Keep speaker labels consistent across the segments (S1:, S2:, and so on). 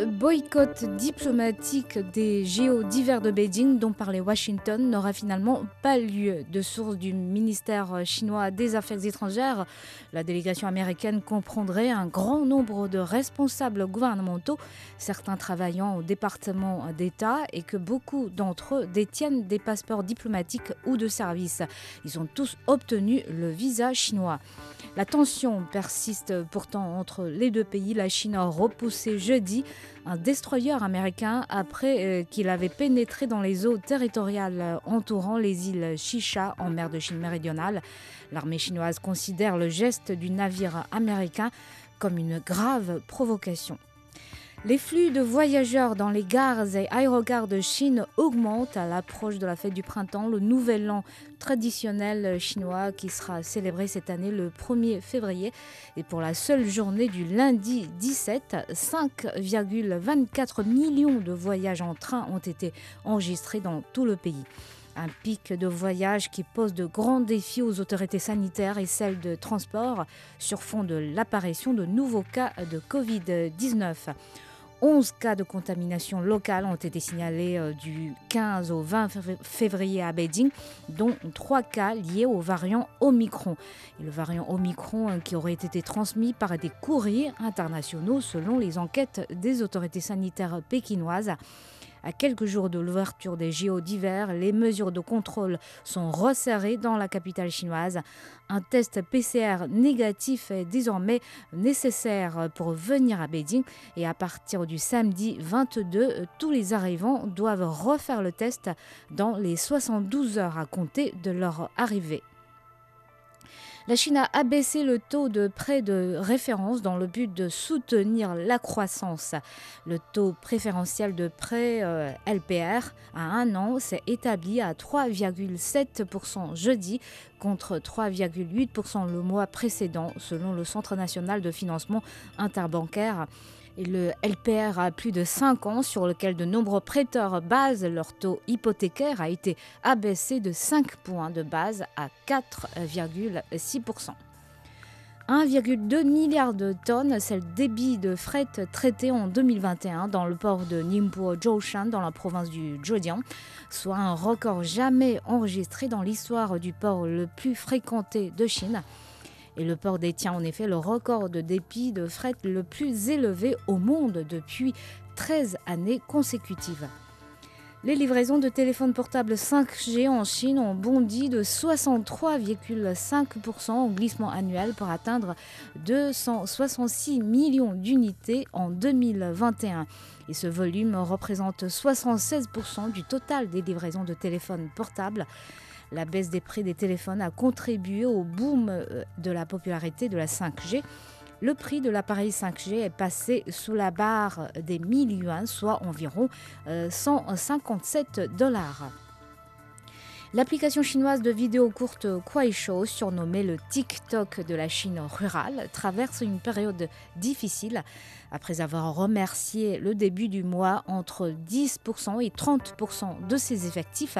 S1: Le boycott diplomatique des JO d'hiver de Beijing dont parlait Washington n'aura finalement pas lieu. De source du ministère chinois des Affaires étrangères, la délégation américaine comprendrait un grand nombre de responsables gouvernementaux, certains travaillant au département d'État et que beaucoup d'entre eux détiennent des passeports diplomatiques ou de service. Ils ont tous obtenu le visa chinois. La tension persiste pourtant entre les deux pays. La Chine a repoussé jeudi un destroyer américain après euh, qu'il avait pénétré dans les eaux territoriales entourant les îles Shisha en mer de Chine méridionale. L'armée chinoise considère le geste du navire américain comme une grave provocation. Les flux de voyageurs dans les gares et aérogares de Chine augmentent à l'approche de la fête du printemps, le nouvel an traditionnel chinois qui sera célébré cette année le 1er février. Et pour la seule journée du lundi 17, 5,24 millions de voyages en train ont été enregistrés dans tout le pays. Un pic de voyage qui pose de grands défis aux autorités sanitaires et celles de transport sur fond de l'apparition de nouveaux cas de Covid-19. 11 cas de contamination locale ont été signalés euh, du 15 au 20 février à Beijing, dont 3 cas liés au variant Omicron. Et le variant Omicron euh, qui aurait été transmis par des courriers internationaux selon les enquêtes des autorités sanitaires pékinoises. À quelques jours de l'ouverture des JO d'hiver, les mesures de contrôle sont resserrées dans la capitale chinoise. Un test PCR négatif est désormais nécessaire pour venir à Beijing et à partir du samedi 22, tous les arrivants doivent refaire le test dans les 72 heures à compter de leur arrivée. La Chine a abaissé le taux de prêt de référence dans le but de soutenir la croissance. Le taux préférentiel de prêt euh, LPR à un an s'est établi à 3,7% jeudi contre 3,8% le mois précédent selon le Centre national de financement interbancaire. Et le LPR a plus de 5 ans sur lequel de nombreux prêteurs basent leur taux hypothécaire a été abaissé de 5 points de base à 4,6%. 1,2 milliard de tonnes, c'est le débit de fret traité en 2021 dans le port de Ningbo Zhoushan dans la province du Zhejiang, soit un record jamais enregistré dans l'histoire du port le plus fréquenté de Chine. Et le port détient en effet le record de dépit de fret le plus élevé au monde depuis 13 années consécutives. Les livraisons de téléphones portables 5G en Chine ont bondi de 63,5% en glissement annuel pour atteindre 266 millions d'unités en 2021. Et ce volume représente 76% du total des livraisons de téléphones portables. La baisse des prix des téléphones a contribué au boom euh, de la popularité de la 5G. Le prix de l'appareil 5G est passé sous la barre des 1000 yuan, soit environ euh, 157 dollars. L'application chinoise de vidéos courtes Kuaishou, surnommée le TikTok de la Chine rurale, traverse une période difficile. Après avoir remercié le début du mois entre 10% et 30% de ses effectifs,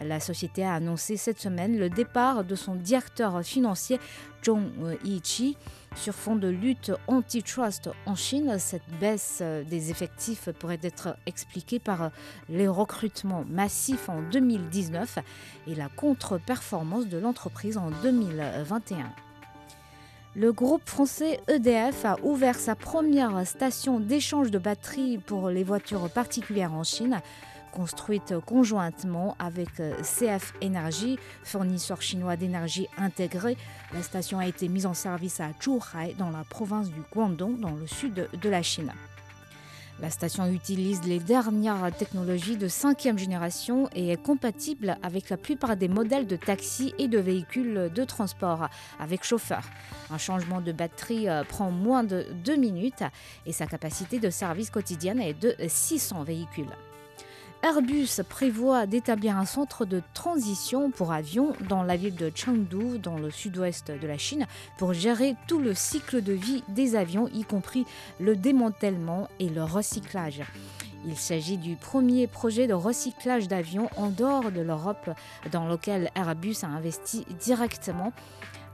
S1: la société a annoncé cette semaine le départ de son directeur financier Zhong Yiqi. Sur fond de lutte antitrust en Chine, cette baisse des effectifs pourrait être expliquée par les recrutements massifs en 2019 et la contre-performance de l'entreprise en 2021. Le groupe français EDF a ouvert sa première station d'échange de batteries pour les voitures particulières en Chine construite conjointement avec CF Energy, fournisseur chinois d'énergie intégrée. La station a été mise en service à Zhuhai, dans la province du Guangdong, dans le sud de la Chine. La station utilise les dernières technologies de cinquième génération et est compatible avec la plupart des modèles de taxis et de véhicules de transport avec chauffeur. Un changement de batterie prend moins de 2 minutes et sa capacité de service quotidienne est de 600 véhicules. Airbus prévoit d'établir un centre de transition pour avions dans la ville de Chengdu, dans le sud-ouest de la Chine, pour gérer tout le cycle de vie des avions, y compris le démantèlement et le recyclage. Il s'agit du premier projet de recyclage d'avions en dehors de l'Europe dans lequel Airbus a investi directement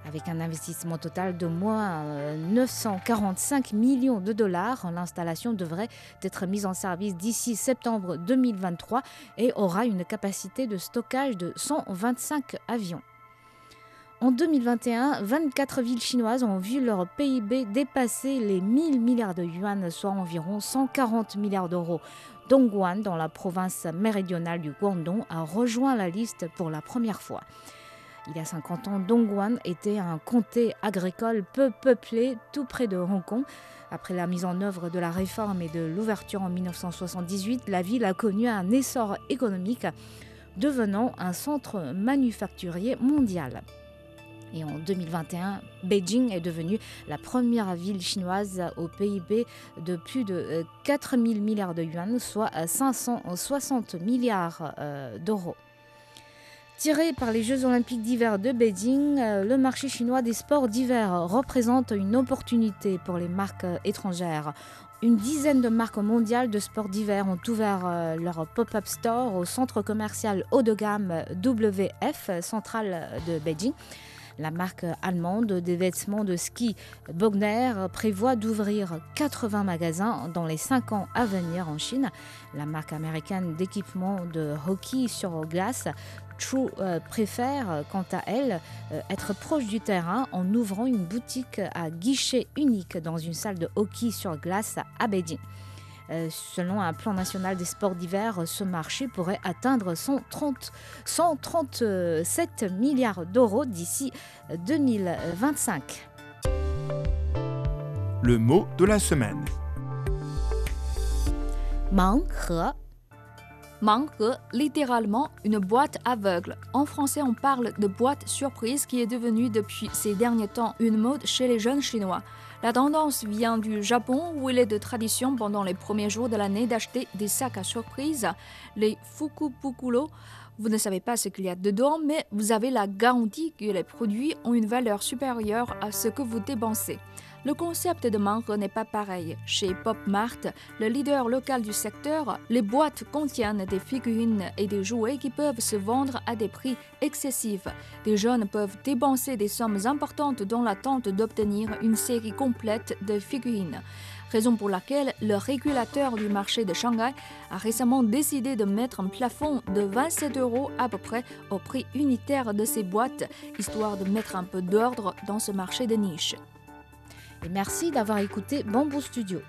S1: avec un investissement total de moins 945 millions de dollars. L'installation devrait être mise en service d'ici septembre 2023 et aura une capacité de stockage de 125 avions. En 2021, 24 villes chinoises ont vu leur PIB dépasser les 1000 milliards de yuan, soit environ 140 milliards d'euros. Dongguan, dans la province méridionale du Guangdong, a rejoint la liste pour la première fois. Il y a 50 ans, Dongguan était un comté agricole peu peuplé tout près de Hong Kong. Après la mise en œuvre de la réforme et de l'ouverture en 1978, la ville a connu un essor économique, devenant un centre manufacturier mondial. Et en 2021, Beijing est devenue la première ville chinoise au PIB de plus de 4 000 milliards de yuan, soit 560 milliards euh, d'euros. Tiré par les Jeux olympiques d'hiver de Beijing, euh, le marché chinois des sports d'hiver représente une opportunité pour les marques euh, étrangères. Une dizaine de marques mondiales de sports d'hiver ont ouvert euh, leur pop-up store au centre commercial haut de gamme WF central de Beijing. La marque allemande des vêtements de ski Bogner prévoit d'ouvrir 80 magasins dans les 5 ans à venir en Chine. La marque américaine d'équipement de hockey sur glace True euh, préfère, quant à elle, euh, être proche du terrain en ouvrant une boutique à guichet unique dans une salle de hockey sur glace à Beijing. Euh, selon un plan national des sports d'hiver, ce marché pourrait atteindre 130, 137 milliards d'euros d'ici 2025.
S2: Le mot de la semaine.
S1: Manghe
S3: Manghe, littéralement une boîte aveugle. En français, on parle de boîte surprise qui est devenue depuis ces derniers temps une mode chez les jeunes chinois. La tendance vient du Japon où il est de tradition pendant les premiers jours de l'année d'acheter des sacs à surprise, les Fukupukuro. Vous ne savez pas ce qu'il y a dedans, mais vous avez la garantie que les produits ont une valeur supérieure à ce que vous dépensez. Le concept de manque n'est pas pareil. Chez Pop Mart, le leader local du secteur, les boîtes contiennent des figurines et des jouets qui peuvent se vendre à des prix excessifs. Des jeunes peuvent dépenser des sommes importantes dans l'attente d'obtenir une série complète de figurines raison pour laquelle le régulateur du marché de Shanghai a récemment décidé de mettre un plafond de 27 euros à peu près au prix unitaire de ces boîtes, histoire de mettre un peu d'ordre dans ce marché de niche
S1: et merci d'avoir écouté Bamboo Studio.